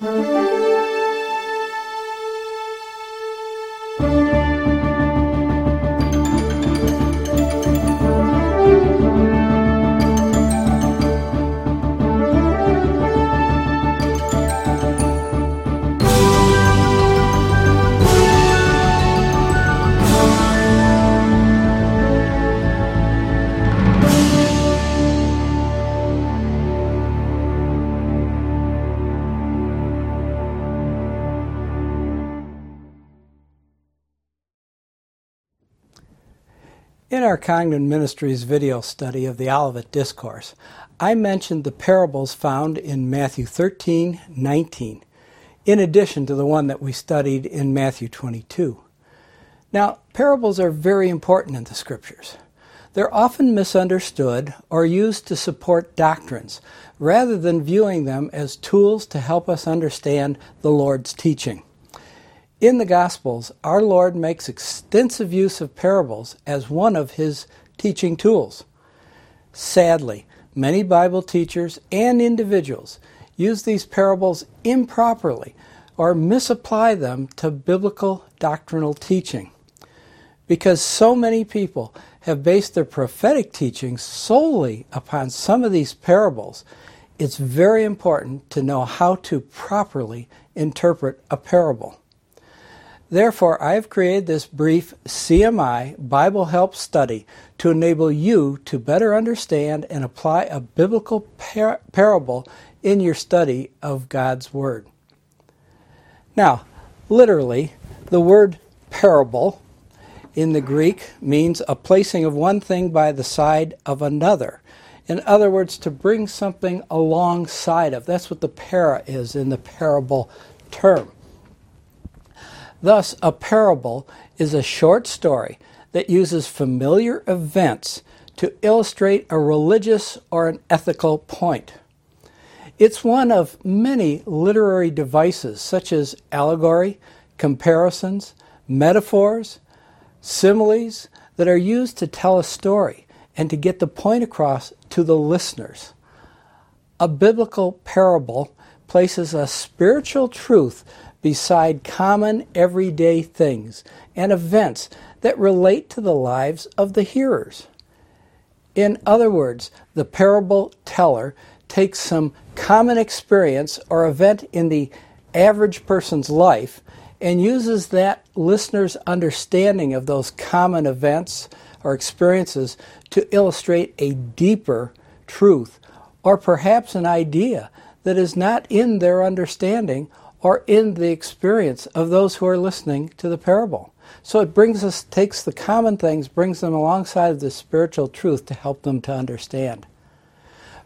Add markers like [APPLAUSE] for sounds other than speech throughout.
In our Congdon Ministries video study of the Olivet Discourse, I mentioned the parables found in Matthew 13, 19, in addition to the one that we studied in Matthew 22. Now, parables are very important in the Scriptures. They're often misunderstood or used to support doctrines, rather than viewing them as tools to help us understand the Lord's teaching. In the Gospels, our Lord makes extensive use of parables as one of his teaching tools. Sadly, many Bible teachers and individuals use these parables improperly or misapply them to biblical doctrinal teaching. Because so many people have based their prophetic teaching solely upon some of these parables, it's very important to know how to properly interpret a parable. Therefore, I have created this brief CMI Bible Help study to enable you to better understand and apply a biblical par- parable in your study of God's Word. Now, literally, the word parable in the Greek means a placing of one thing by the side of another. In other words, to bring something alongside of. That's what the para is in the parable term. Thus, a parable is a short story that uses familiar events to illustrate a religious or an ethical point. It's one of many literary devices such as allegory, comparisons, metaphors, similes that are used to tell a story and to get the point across to the listeners. A biblical parable places a spiritual truth beside common everyday things and events that relate to the lives of the hearers. In other words, the parable teller takes some common experience or event in the average person's life and uses that listener's understanding of those common events or experiences to illustrate a deeper truth or perhaps an idea that is not in their understanding or in the experience of those who are listening to the parable. So it brings us, takes the common things, brings them alongside of the spiritual truth to help them to understand.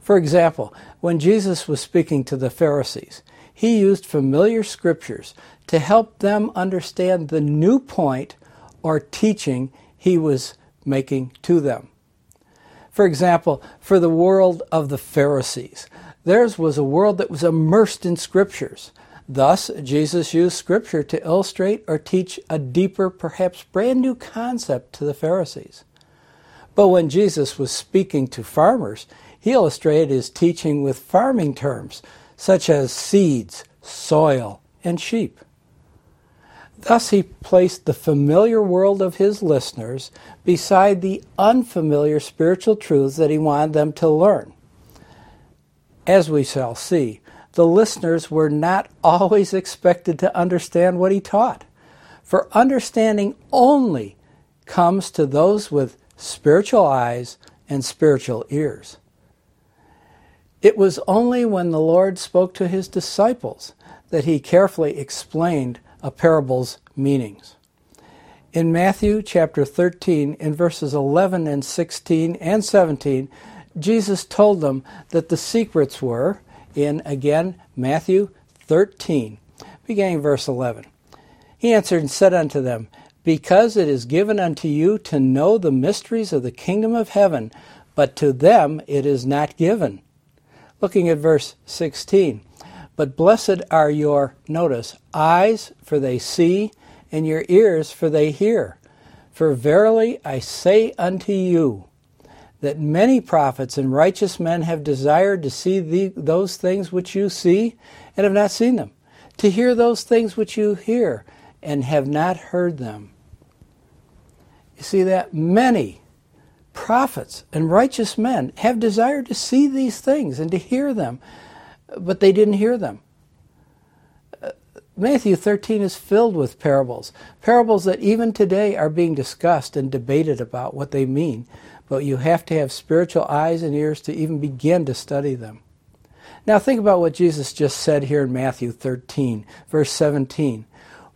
For example, when Jesus was speaking to the Pharisees, he used familiar scriptures to help them understand the new point or teaching he was making to them. For example, for the world of the Pharisees, theirs was a world that was immersed in scriptures. Thus, Jesus used Scripture to illustrate or teach a deeper, perhaps brand new concept to the Pharisees. But when Jesus was speaking to farmers, he illustrated his teaching with farming terms such as seeds, soil, and sheep. Thus, he placed the familiar world of his listeners beside the unfamiliar spiritual truths that he wanted them to learn. As we shall see, the listeners were not always expected to understand what he taught. For understanding only comes to those with spiritual eyes and spiritual ears. It was only when the Lord spoke to his disciples that he carefully explained a parable's meanings. In Matthew chapter 13, in verses 11 and 16 and 17, Jesus told them that the secrets were in again Matthew 13, beginning verse 11. He answered and said unto them, Because it is given unto you to know the mysteries of the kingdom of heaven, but to them it is not given. Looking at verse 16. But blessed are your, notice, eyes, for they see, and your ears, for they hear. For verily I say unto you, that many prophets and righteous men have desired to see the, those things which you see and have not seen them, to hear those things which you hear and have not heard them. You see that? Many prophets and righteous men have desired to see these things and to hear them, but they didn't hear them. Uh, Matthew 13 is filled with parables, parables that even today are being discussed and debated about what they mean, but you have to have spiritual eyes and ears to even begin to study them. Now, think about what Jesus just said here in Matthew 13, verse 17.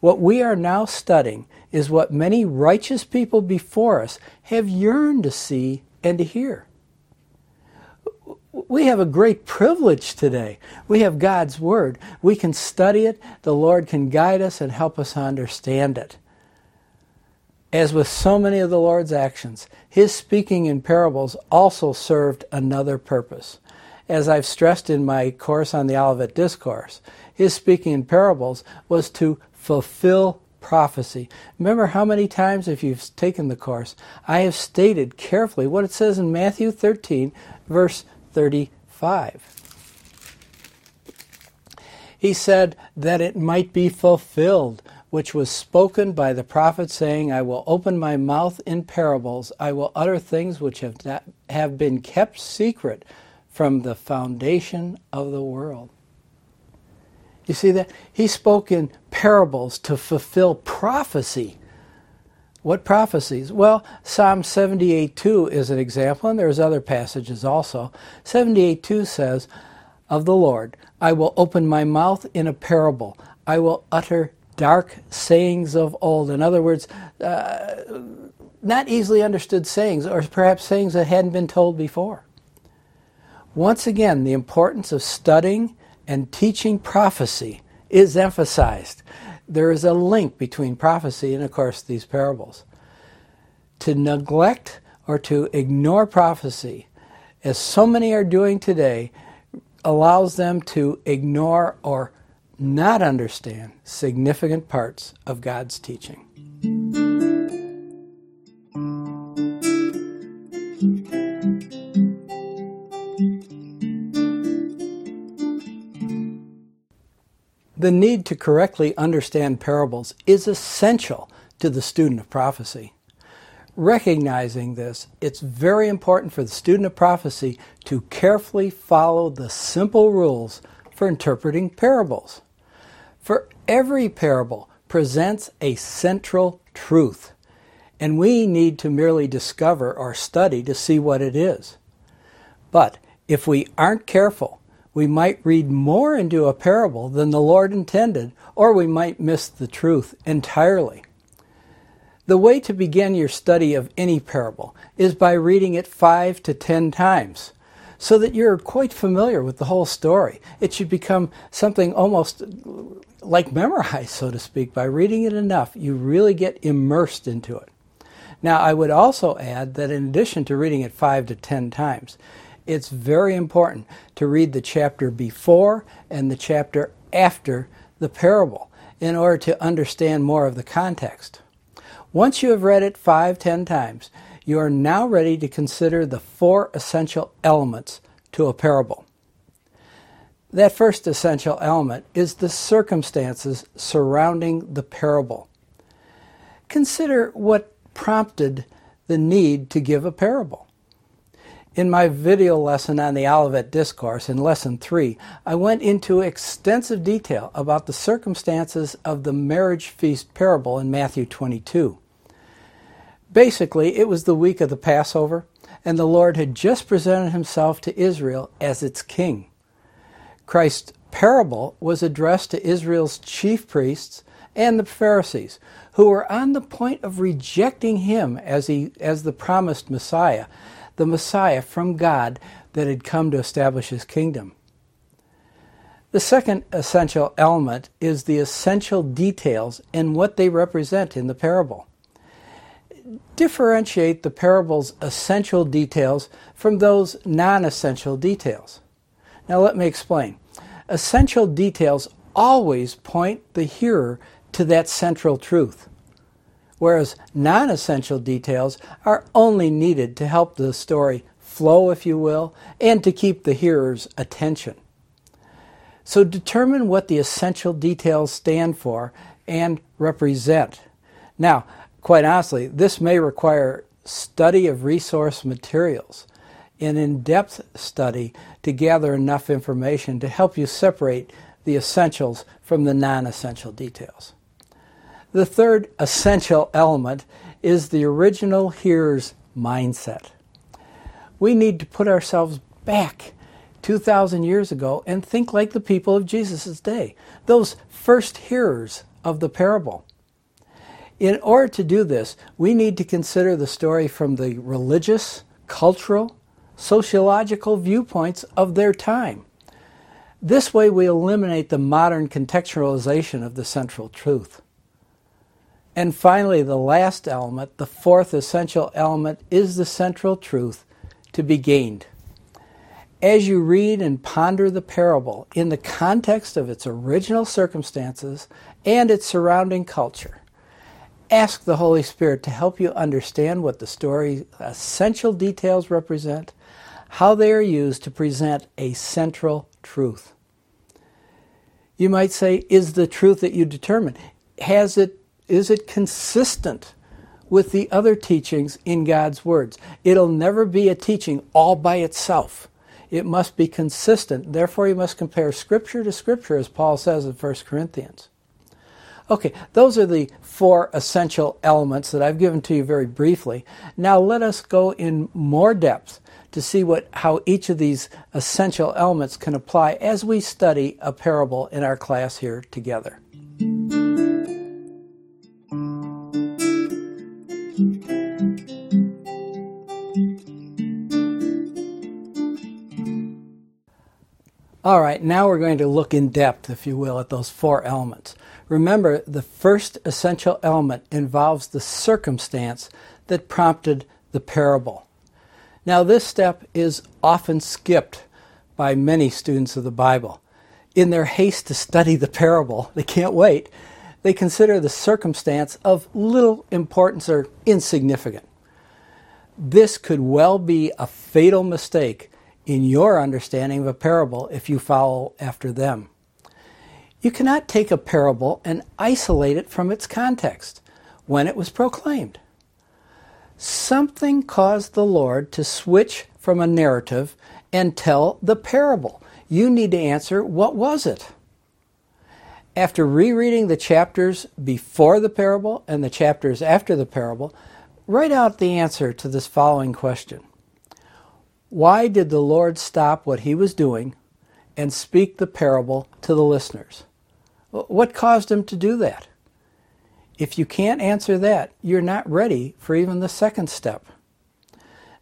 What we are now studying is what many righteous people before us have yearned to see and to hear we have a great privilege today. We have God's Word. We can study it. The Lord can guide us and help us understand it. As with so many of the Lord's actions, His speaking in parables also served another purpose. As I've stressed in my course on the Olivet Discourse, His speaking in parables was to fulfill prophecy. Remember how many times, if you've taken the course, I have stated carefully what it says in Matthew 13, verse 35. He said that it might be fulfilled, which was spoken by the prophet, saying, I will open my mouth in parables, I will utter things which have, not, have been kept secret from the foundation of the world. You see that? He spoke in parables to fulfill prophecy. What prophecies? Well, Psalm 78:2 is an example, and there's other passages also. 78:2 says, "Of the Lord, I will open my mouth in a parable. I will utter dark sayings of old." In other words, uh, not easily understood sayings, or perhaps sayings that hadn't been told before. Once again, the importance of studying and teaching prophecy is emphasized there is a link between prophecy and, of course, these parables. To neglect or to ignore prophecy, as so many are doing today, allows them to ignore or not understand significant parts of God's teaching. The need to correctly understand parables is essential to the student of prophecy. Recognizing this, it's very important for the student of prophecy to carefully follow the simple rules for interpreting parables. For every parable presents a central truth, and we need to merely discover or study to see what it is. But if we aren't careful, we might read more into a parable than the Lord intended, or we might miss the truth entirely. The way to begin your study of any parable is by reading it five to ten times so that you're quite familiar with the whole story. It should become something almost like memorized, so to speak. By reading it enough, you really get immersed into it. Now, I would also add that in addition to reading it five to ten times, it's very important to read the chapter before and the chapter after the parable in order to understand more of the context. Once you have read it five, ten times, you are now ready to consider the four essential elements to a parable. That first essential element is the circumstances surrounding the parable. Consider what prompted the need to give a parable. In my video lesson on the Olivet Discourse in Lesson 3, I went into extensive detail about the circumstances of the marriage feast parable in Matthew 22. Basically, it was the week of the Passover, and the Lord had just presented himself to Israel as its king. Christ's parable was addressed to Israel's chief priests and the Pharisees, who were on the point of rejecting him as, he, as the promised Messiah the Messiah from God that had come to establish his kingdom. The second essential element is the essential details and what they represent in the parable. Differentiate the parable's essential details from those non essential details. Now, let me explain. Essential details always point the hearer to that central truth whereas non essential details are only needed to help the story flow, if you will, and to keep the hearer's attention. So determine what the essential details stand for and represent. Now, quite honestly, this may require study of resource materials, an in depth study to gather enough information to help you separate the essentials from the non essential details. The third essential element is the original hearer's mindset. We need to put ourselves back 2,000 years ago and think like the people of Jesus' day, those first hearers of the parable. In order to do this, we need to consider the story from the religious, cultural, sociological viewpoints of their time. This way, we eliminate the modern contextualization of the central truth. And finally, the last element, the fourth essential element, is the central truth to be gained. As you read and ponder the parable in the context of its original circumstances and its surrounding culture, ask the Holy Spirit to help you understand what the story's essential details represent, how they are used to present a central truth. You might say, is the truth that you determine, has it, is it consistent with the other teachings in God's words? It'll never be a teaching all by itself. It must be consistent. Therefore, you must compare Scripture to Scripture, as Paul says in 1 Corinthians. Okay, those are the four essential elements that I've given to you very briefly. Now let us go in more depth to see what how each of these essential elements can apply as we study a parable in our class here together. All right, now we're going to look in depth, if you will, at those four elements. Remember, the first essential element involves the circumstance that prompted the parable. Now, this step is often skipped by many students of the Bible. In their haste to study the parable, they can't wait. They consider the circumstance of little importance or insignificant. This could well be a fatal mistake in your understanding of a parable if you follow after them. You cannot take a parable and isolate it from its context when it was proclaimed. Something caused the Lord to switch from a narrative and tell the parable. You need to answer what was it? After rereading the chapters before the parable and the chapters after the parable, write out the answer to this following question why did the Lord stop what he was doing and speak the parable to the listeners? What caused him to do that? If you can't answer that, you're not ready for even the second step.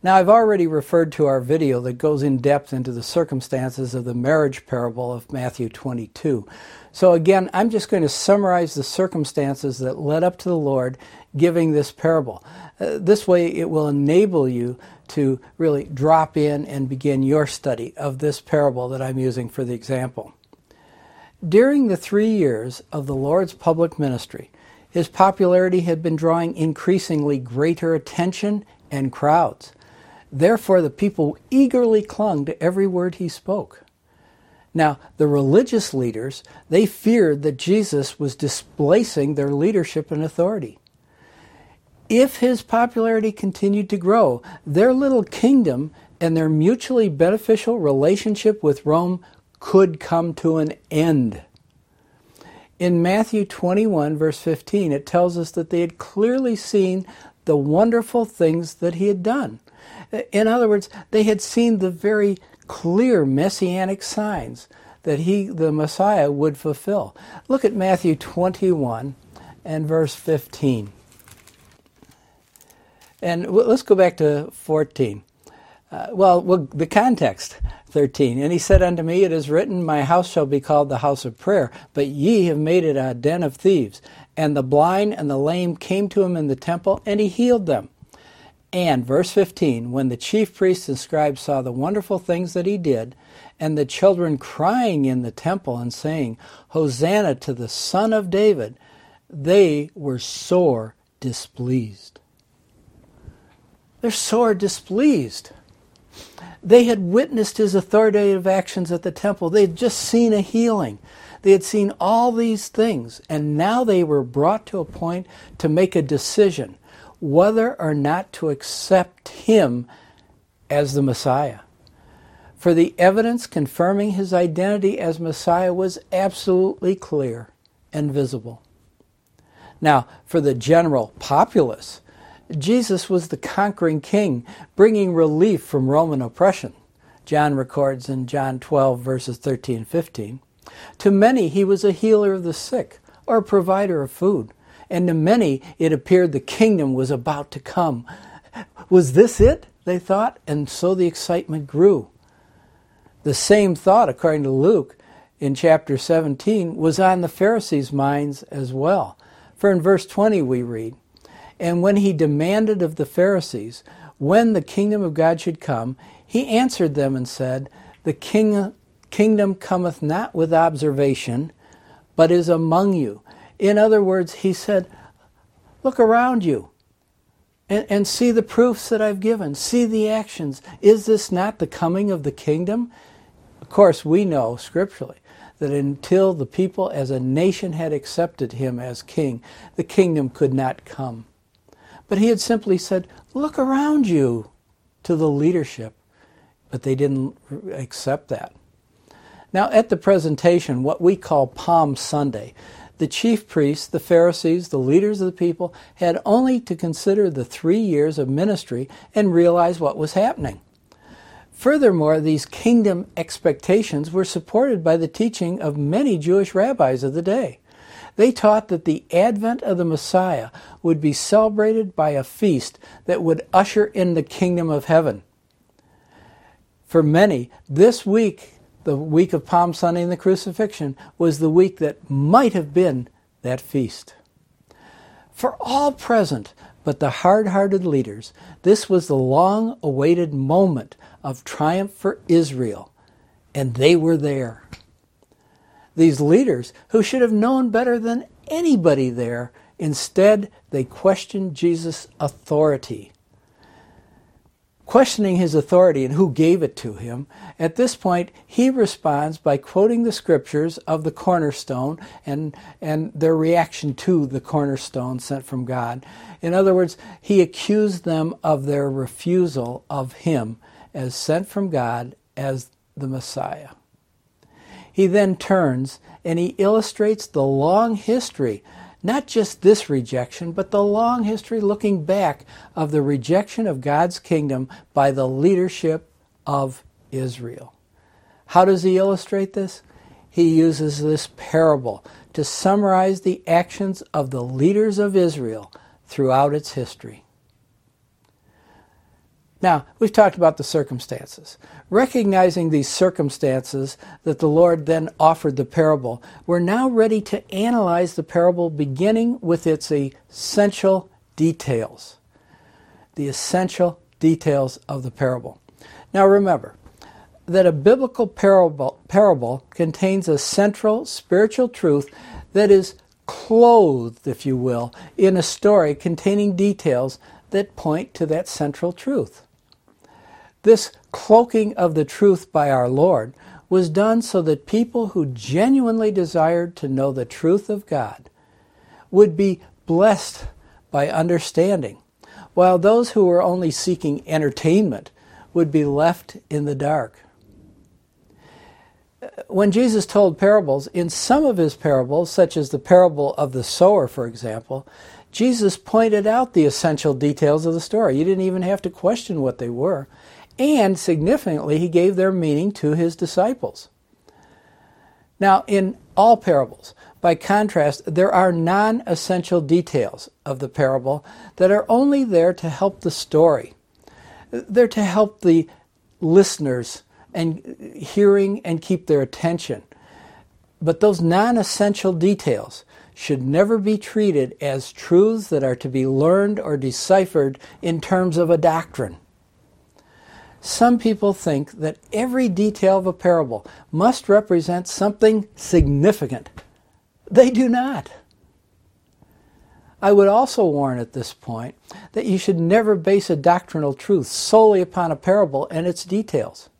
Now, I've already referred to our video that goes in depth into the circumstances of the marriage parable of Matthew 22. So, again, I'm just going to summarize the circumstances that led up to the Lord giving this parable. Uh, this way, it will enable you to really drop in and begin your study of this parable that I'm using for the example. During the three years of the Lord's public ministry, his popularity had been drawing increasingly greater attention and crowds. Therefore, the people eagerly clung to every word he spoke. Now, the religious leaders, they feared that Jesus was displacing their leadership and authority if his popularity continued to grow, their little kingdom and their mutually beneficial relationship with Rome could come to an end. In Matthew 21, verse 15, it tells us that they had clearly seen the wonderful things that he had done. In other words, they had seen the very clear messianic signs that he, the Messiah, would fulfill. Look at Matthew 21 and verse 15. And let's go back to 14. Uh, well, well, the context, 13. And he said unto me, It is written, My house shall be called the house of prayer, but ye have made it a den of thieves. And the blind and the lame came to him in the temple, and he healed them. And, verse 15, when the chief priests and scribes saw the wonderful things that he did, and the children crying in the temple and saying, Hosanna to the Son of David, they were sore displeased. They're sore displeased. They had witnessed his authoritative actions at the temple. They had just seen a healing. They had seen all these things, and now they were brought to a point to make a decision whether or not to accept him as the Messiah. For the evidence confirming his identity as Messiah was absolutely clear and visible. Now, for the general populace, Jesus was the conquering king, bringing relief from Roman oppression. John records in John 12, verses 13 and 15. To many, he was a healer of the sick or a provider of food. And to many, it appeared the kingdom was about to come. Was this it? They thought, and so the excitement grew. The same thought, according to Luke in chapter 17, was on the Pharisees' minds as well. For in verse 20 we read, And when he demanded of the Pharisees when the kingdom of God should come, he answered them and said, The king kingdom cometh not with observation, but is among you. In other words, he said, Look around you and, and see the proofs that I've given. See the actions. Is this not the coming of the kingdom? Of course, we know scripturally that until the people as a nation had accepted him as king, the kingdom could not come. But he had simply said, Look around you to the leadership. But they didn't accept that. Now, at the presentation, what we call Palm Sunday, the chief priests, the Pharisees, the leaders of the people had only to consider the three years of ministry and realize what was happening. Furthermore, these kingdom expectations were supported by the teaching of many Jewish rabbis of the day. They taught that the advent of the Messiah would be celebrated by a feast that would usher in the kingdom of heaven. For many, this week the week of Palm Sunday and the crucifixion was the week that might have been that feast. For all present, but the hard hearted leaders, this was the long awaited moment of triumph for Israel, and they were there. These leaders, who should have known better than anybody there, instead they questioned Jesus' authority questioning his authority and who gave it to him, at this point he responds by quoting the scriptures of the cornerstone and, and their reaction to the cornerstone sent from God. In other words, he accused them of their refusal of him as sent from God as the Messiah. He then turns and he illustrates the long history not just this rejection, but the long history looking back of the rejection of God's kingdom by the leadership of Israel. How does he illustrate this? He uses this parable to summarize the actions of the leaders of Israel throughout its history. Now, we've talked about the circumstances. Recognizing these circumstances that the Lord then offered the parable, we're now ready to analyze the parable beginning with its essential details. The essential details of the parable. Now, remember that a biblical parable, parable contains a central spiritual truth that is clothed, if you will, in a story containing details that point to that central truth. This cloaking of the truth by our Lord was done so that people who genuinely desired to know the truth of God would be blessed by understanding, while those who were only seeking entertainment would be left in the dark. When Jesus told parables, in some of his parables, such as the parable of the sower, for example, Jesus pointed out the essential details of the story. You didn't even have to question what they were and significantly, he gave their meaning to his disciples. Now, in all parables, by contrast, there are non essential details of the parable that are only there to help the story. They're to help the listeners and hearing and keep their attention. But those non essential details should never be treated as truths that are to be learned or deciphered in terms of a doctrine. Some people think that every detail of a parable must represent something significant. They do not. I would also warn at this point that you should never base a doctrinal truth solely upon a parable and its details.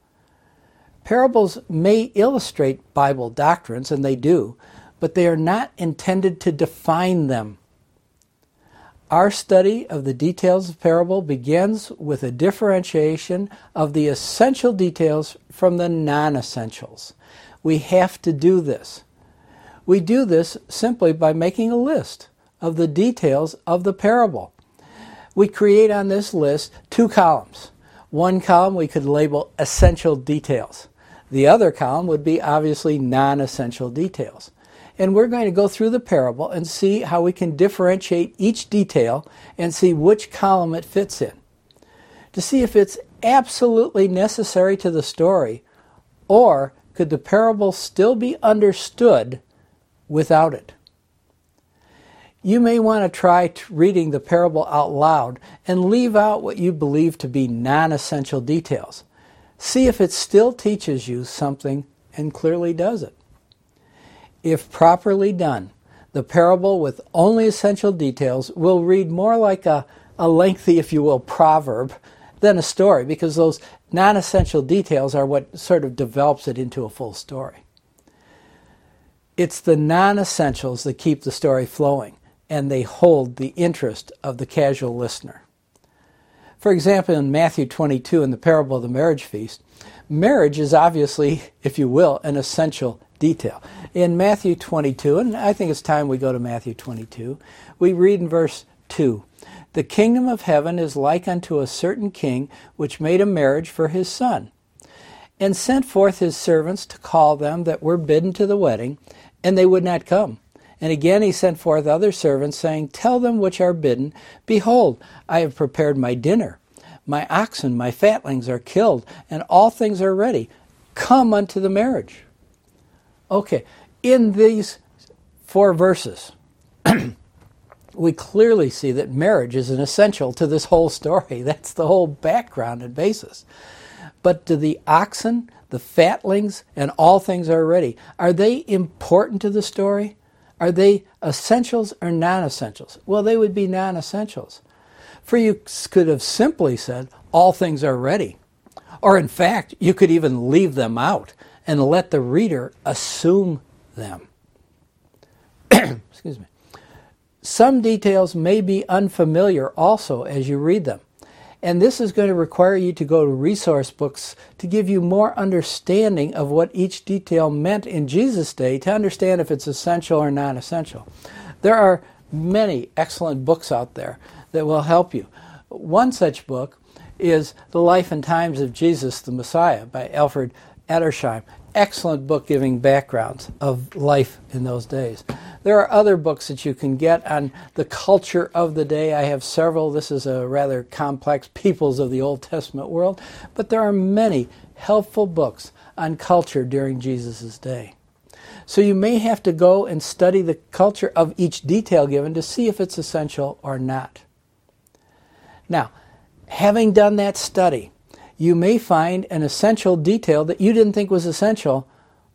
Parables may illustrate Bible doctrines, and they do, but they are not intended to define them. Our study of the details of parable begins with a differentiation of the essential details from the non essentials. We have to do this. We do this simply by making a list of the details of the parable. We create on this list two columns. One column we could label essential details. The other column would be obviously non essential details. And we're going to go through the parable and see how we can differentiate each detail and see which column it fits in. To see if it's absolutely necessary to the story, or could the parable still be understood without it? You may want to try reading the parable out loud and leave out what you believe to be non essential details. See if it still teaches you something and clearly does it. If properly done, the parable with only essential details will read more like a, a lengthy, if you will, proverb than a story because those non essential details are what sort of develops it into a full story. It's the non essentials that keep the story flowing and they hold the interest of the casual listener. For example, in Matthew 22, in the parable of the marriage feast, marriage is obviously, if you will, an essential detail. In Matthew 22, and I think it's time we go to Matthew 22, we read in verse 2 The kingdom of heaven is like unto a certain king which made a marriage for his son, and sent forth his servants to call them that were bidden to the wedding, and they would not come. And again he sent forth other servants, saying, Tell them which are bidden, Behold, I have prepared my dinner. My oxen, my fatlings are killed, and all things are ready. Come unto the marriage. Okay, in these four verses, [CLEARS THROAT] we clearly see that marriage is an essential to this whole story. [LAUGHS] That's the whole background and basis. But do the oxen, the fatlings, and all things are ready, are they important to the story? Are they essentials or non essentials? Well, they would be non essentials. For you could have simply said, all things are ready. Or in fact, you could even leave them out and let the reader assume them. [CLEARS THROAT] Excuse me. Some details may be unfamiliar also as you read them. And this is going to require you to go to resource books to give you more understanding of what each detail meant in Jesus' day to understand if it's essential or non essential. There are many excellent books out there that will help you. One such book is The Life and Times of Jesus the Messiah by Alfred Edersheim excellent book giving backgrounds of life in those days. There are other books that you can get on the culture of the day. I have several. This is a rather complex peoples of the Old Testament world, but there are many helpful books on culture during Jesus' day. So you may have to go and study the culture of each detail given to see if it's essential or not. Now, having done that study, you may find an essential detail that you didn't think was essential,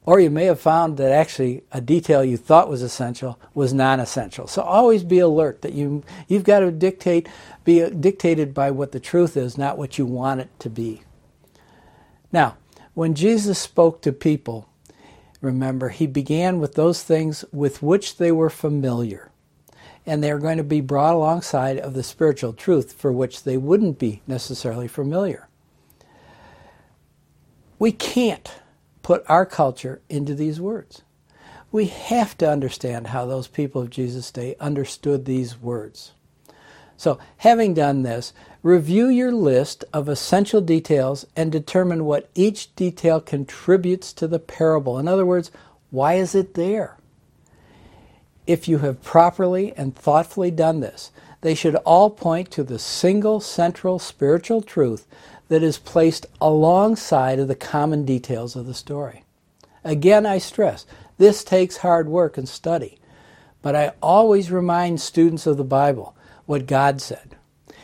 or you may have found that actually a detail you thought was essential was non-essential. So always be alert that you you've got to dictate be dictated by what the truth is, not what you want it to be. Now, when Jesus spoke to people, remember he began with those things with which they were familiar. And they're going to be brought alongside of the spiritual truth for which they wouldn't be necessarily familiar. We can't put our culture into these words. We have to understand how those people of Jesus' day understood these words. So, having done this, review your list of essential details and determine what each detail contributes to the parable. In other words, why is it there? If you have properly and thoughtfully done this, they should all point to the single central spiritual truth that is placed alongside of the common details of the story. Again, I stress, this takes hard work and study, but I always remind students of the Bible what God said.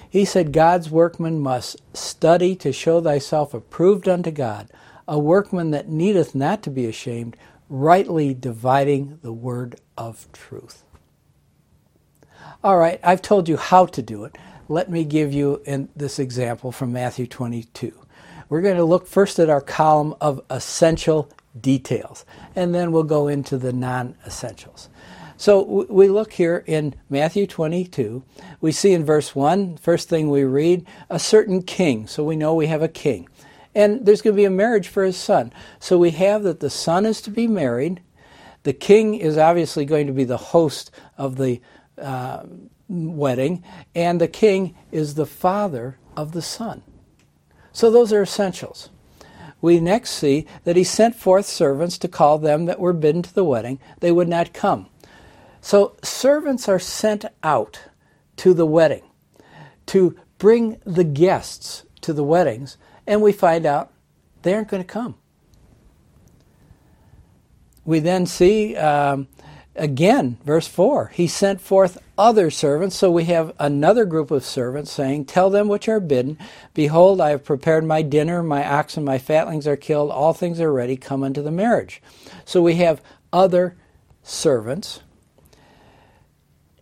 He said, God's workman must study to show thyself approved unto God, a workman that needeth not to be ashamed, rightly dividing the word of truth. All right, I've told you how to do it. Let me give you in this example from Matthew 22. We're going to look first at our column of essential details, and then we'll go into the non essentials. So we look here in Matthew 22. We see in verse 1, first thing we read, a certain king. So we know we have a king. And there's going to be a marriage for his son. So we have that the son is to be married. The king is obviously going to be the host of the uh, wedding, and the king is the father of the son. So those are essentials. We next see that he sent forth servants to call them that were bidden to the wedding. They would not come. So servants are sent out to the wedding to bring the guests to the weddings, and we find out they aren't going to come. We then see um, again, verse 4, he sent forth other servants. So we have another group of servants saying, Tell them which are bidden, Behold, I have prepared my dinner, my oxen, my fatlings are killed, all things are ready, come unto the marriage. So we have other servants.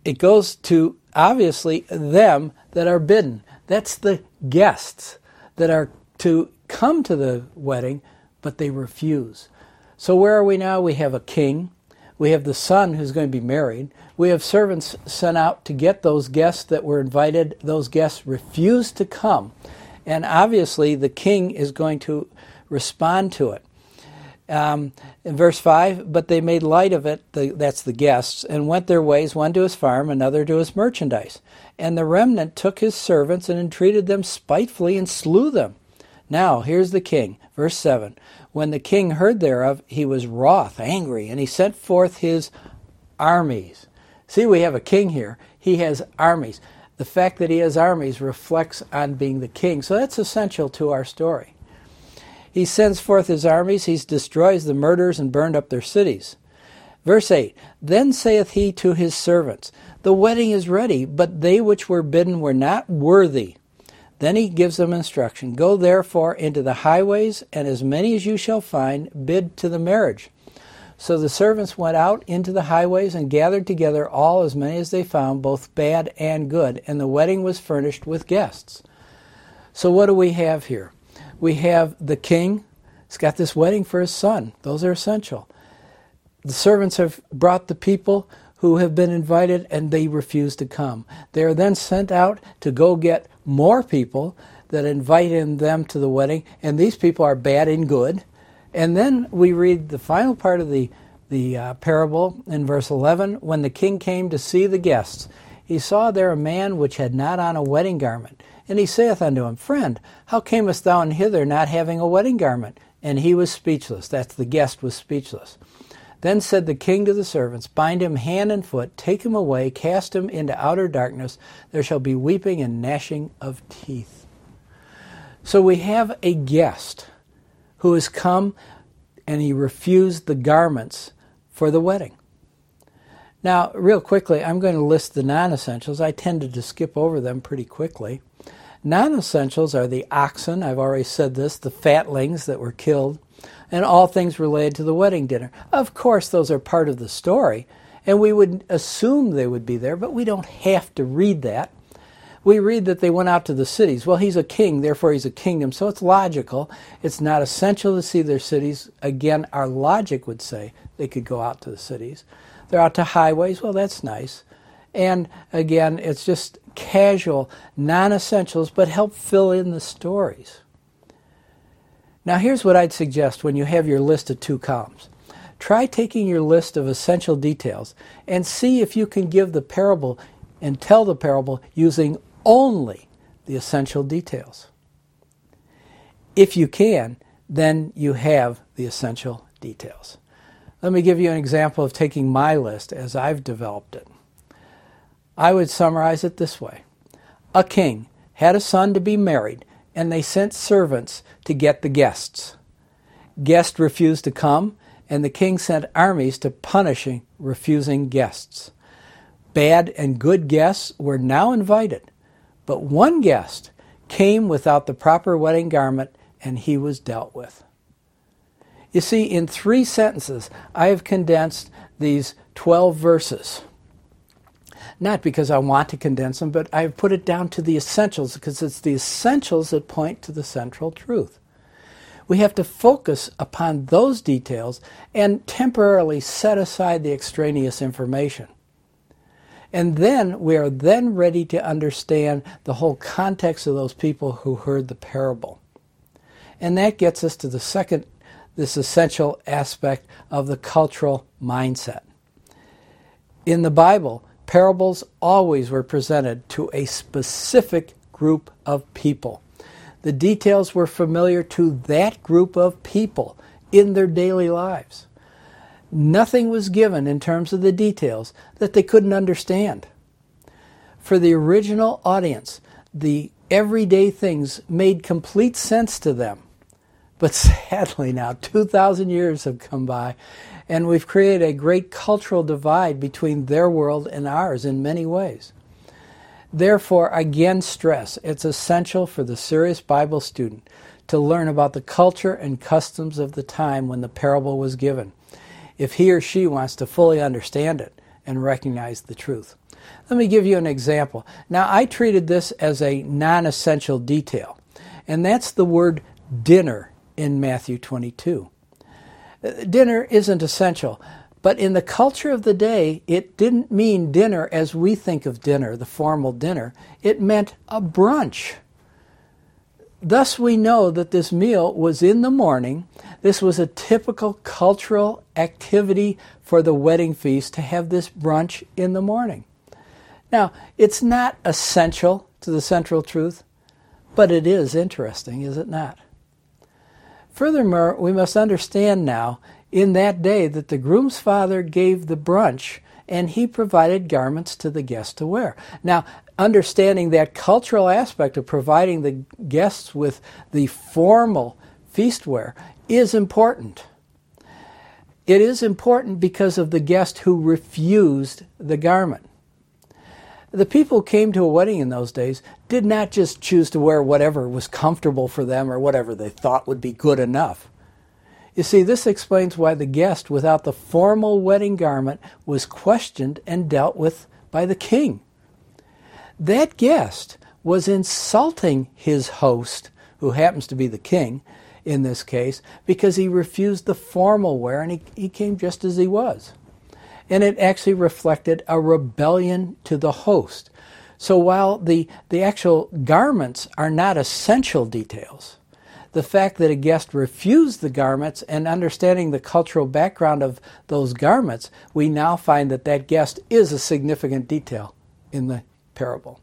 It goes to obviously them that are bidden. That's the guests that are to come to the wedding, but they refuse. So where are we now? We have a king we have the son who's going to be married. We have servants sent out to get those guests that were invited. Those guests refused to come. And obviously, the king is going to respond to it. Um, in verse 5, but they made light of it, the, that's the guests, and went their ways, one to his farm, another to his merchandise. And the remnant took his servants and entreated them spitefully and slew them. Now, here's the king. Verse 7 When the king heard thereof, he was wroth, angry, and he sent forth his armies. See, we have a king here. He has armies. The fact that he has armies reflects on being the king. So that's essential to our story. He sends forth his armies, he destroys the murderers and burned up their cities. Verse 8 Then saith he to his servants, The wedding is ready, but they which were bidden were not worthy. Then he gives them instruction Go therefore into the highways, and as many as you shall find, bid to the marriage. So the servants went out into the highways and gathered together all as many as they found, both bad and good, and the wedding was furnished with guests. So what do we have here? We have the king. He's got this wedding for his son. Those are essential. The servants have brought the people who have been invited and they refuse to come. They are then sent out to go get more people that invite in them to the wedding, and these people are bad and good. And then we read the final part of the, the uh, parable in verse 11 when the king came to see the guests, he saw there a man which had not on a wedding garment. And he saith unto him, Friend, how camest thou in hither not having a wedding garment? And he was speechless. That's the guest was speechless. Then said the king to the servants, Bind him hand and foot, take him away, cast him into outer darkness. There shall be weeping and gnashing of teeth. So we have a guest who has come and he refused the garments for the wedding. Now, real quickly, I'm going to list the non essentials. I tended to skip over them pretty quickly. Non essentials are the oxen, I've already said this, the fatlings that were killed, and all things related to the wedding dinner. Of course, those are part of the story, and we would assume they would be there, but we don't have to read that. We read that they went out to the cities. Well, he's a king, therefore he's a kingdom, so it's logical. It's not essential to see their cities. Again, our logic would say they could go out to the cities. They're out to highways. Well, that's nice. And again, it's just casual, non essentials, but help fill in the stories. Now, here's what I'd suggest when you have your list of two columns. Try taking your list of essential details and see if you can give the parable and tell the parable using only the essential details. If you can, then you have the essential details. Let me give you an example of taking my list as I've developed it. I would summarize it this way A king had a son to be married and they sent servants to get the guests. Guests refused to come, and the king sent armies to punishing refusing guests. Bad and good guests were now invited, but one guest came without the proper wedding garment, and he was dealt with. You see, in three sentences, I have condensed these 12 verses. Not because I want to condense them, but I've put it down to the essentials because it's the essentials that point to the central truth. We have to focus upon those details and temporarily set aside the extraneous information. And then we are then ready to understand the whole context of those people who heard the parable. And that gets us to the second, this essential aspect of the cultural mindset. In the Bible, parables always were presented to a specific group of people. The details were familiar to that group of people in their daily lives. Nothing was given in terms of the details that they couldn't understand. For the original audience, the everyday things made complete sense to them. But sadly, now 2,000 years have come by, and we've created a great cultural divide between their world and ours in many ways. Therefore, again, stress it's essential for the serious Bible student to learn about the culture and customs of the time when the parable was given, if he or she wants to fully understand it and recognize the truth. Let me give you an example. Now, I treated this as a non essential detail, and that's the word dinner in Matthew 22. Uh, dinner isn't essential, but in the culture of the day, it didn't mean dinner as we think of dinner, the formal dinner. It meant a brunch. Thus, we know that this meal was in the morning. This was a typical cultural activity for the wedding feast to have this brunch in the morning. Now, it's not essential to the central truth, but it is interesting, is it not? Furthermore, we must understand now in that day that the groom's father gave the brunch and he provided garments to the guests to wear. Now, understanding that cultural aspect of providing the guests with the formal feast wear is important. It is important because of the guest who refused the garment. The people who came to a wedding in those days did not just choose to wear whatever was comfortable for them or whatever they thought would be good enough. You see, this explains why the guest without the formal wedding garment was questioned and dealt with by the king. That guest was insulting his host, who happens to be the king in this case, because he refused the formal wear and he, he came just as he was and it actually reflected a rebellion to the host. So while the, the actual garments are not essential details, the fact that a guest refused the garments and understanding the cultural background of those garments, we now find that that guest is a significant detail in the parable.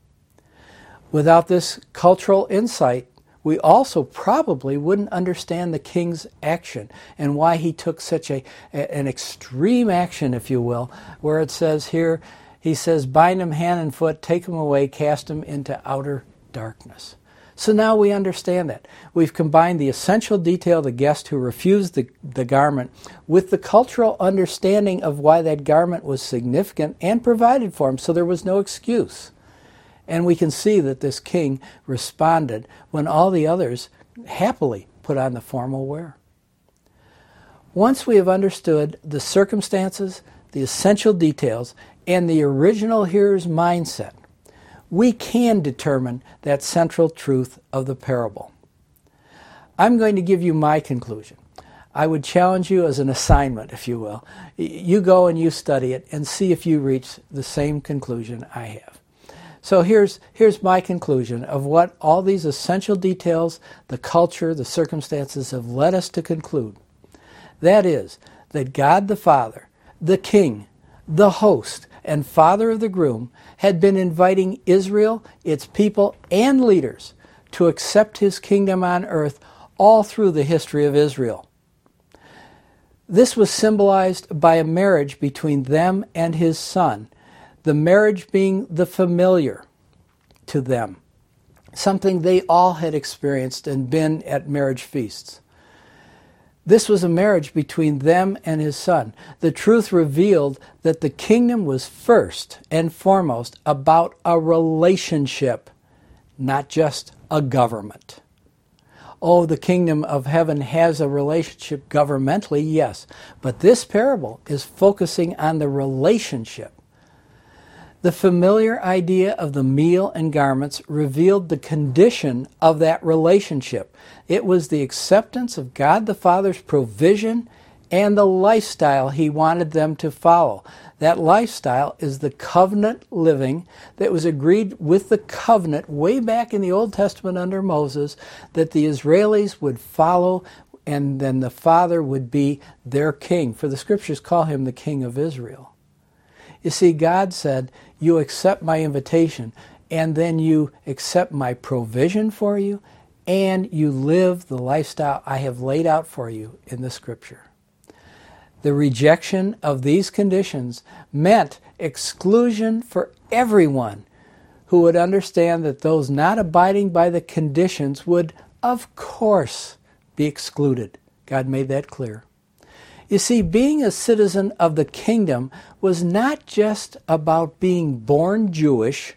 Without this cultural insight, we also probably wouldn't understand the king's action and why he took such a, an extreme action, if you will, where it says here, he says, bind him hand and foot, take him away, cast him into outer darkness. So now we understand that. We've combined the essential detail of the guest who refused the, the garment with the cultural understanding of why that garment was significant and provided for him, so there was no excuse. And we can see that this king responded when all the others happily put on the formal wear. Once we have understood the circumstances, the essential details, and the original hearer's mindset, we can determine that central truth of the parable. I'm going to give you my conclusion. I would challenge you as an assignment, if you will. You go and you study it and see if you reach the same conclusion I have. So here's, here's my conclusion of what all these essential details, the culture, the circumstances have led us to conclude. That is, that God the Father, the King, the host, and father of the groom had been inviting Israel, its people, and leaders to accept his kingdom on earth all through the history of Israel. This was symbolized by a marriage between them and his son the marriage being the familiar to them, something they all had experienced and been at marriage feasts. This was a marriage between them and his son. The truth revealed that the kingdom was first and foremost about a relationship, not just a government. Oh, the kingdom of heaven has a relationship governmentally, yes, but this parable is focusing on the relationship The familiar idea of the meal and garments revealed the condition of that relationship. It was the acceptance of God the Father's provision and the lifestyle he wanted them to follow. That lifestyle is the covenant living that was agreed with the covenant way back in the Old Testament under Moses that the Israelis would follow and then the Father would be their king. For the scriptures call him the King of Israel. You see, God said, You accept my invitation, and then you accept my provision for you, and you live the lifestyle I have laid out for you in the scripture. The rejection of these conditions meant exclusion for everyone who would understand that those not abiding by the conditions would, of course, be excluded. God made that clear. You see, being a citizen of the kingdom was not just about being born Jewish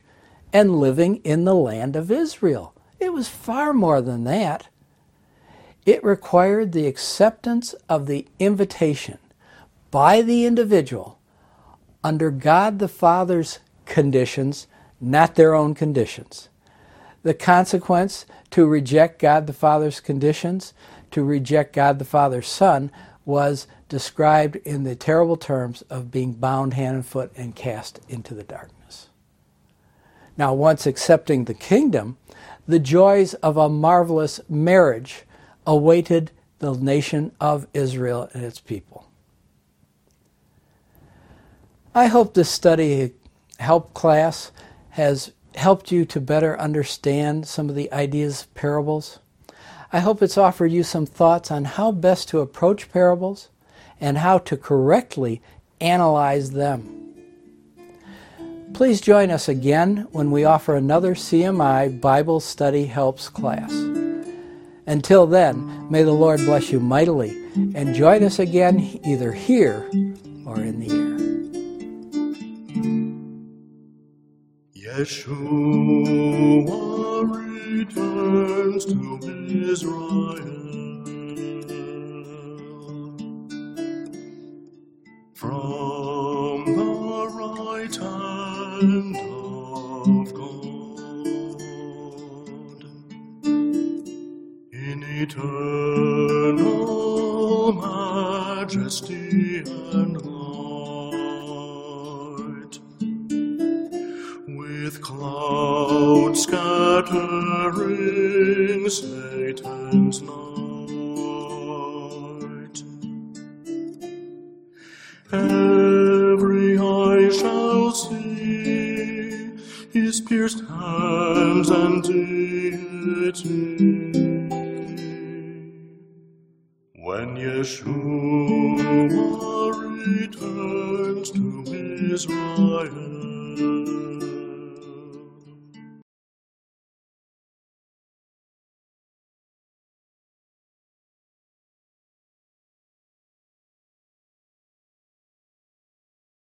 and living in the land of Israel. It was far more than that. It required the acceptance of the invitation by the individual under God the Father's conditions, not their own conditions. The consequence to reject God the Father's conditions, to reject God the Father's Son, was described in the terrible terms of being bound hand and foot and cast into the darkness. Now, once accepting the kingdom, the joys of a marvelous marriage awaited the nation of Israel and its people. I hope this study help class has helped you to better understand some of the ideas of parables. I hope it's offered you some thoughts on how best to approach parables and how to correctly analyze them. Please join us again when we offer another CMI Bible Study Helps class. Until then, may the Lord bless you mightily and join us again either here or in the air. Yeshua returns to Israel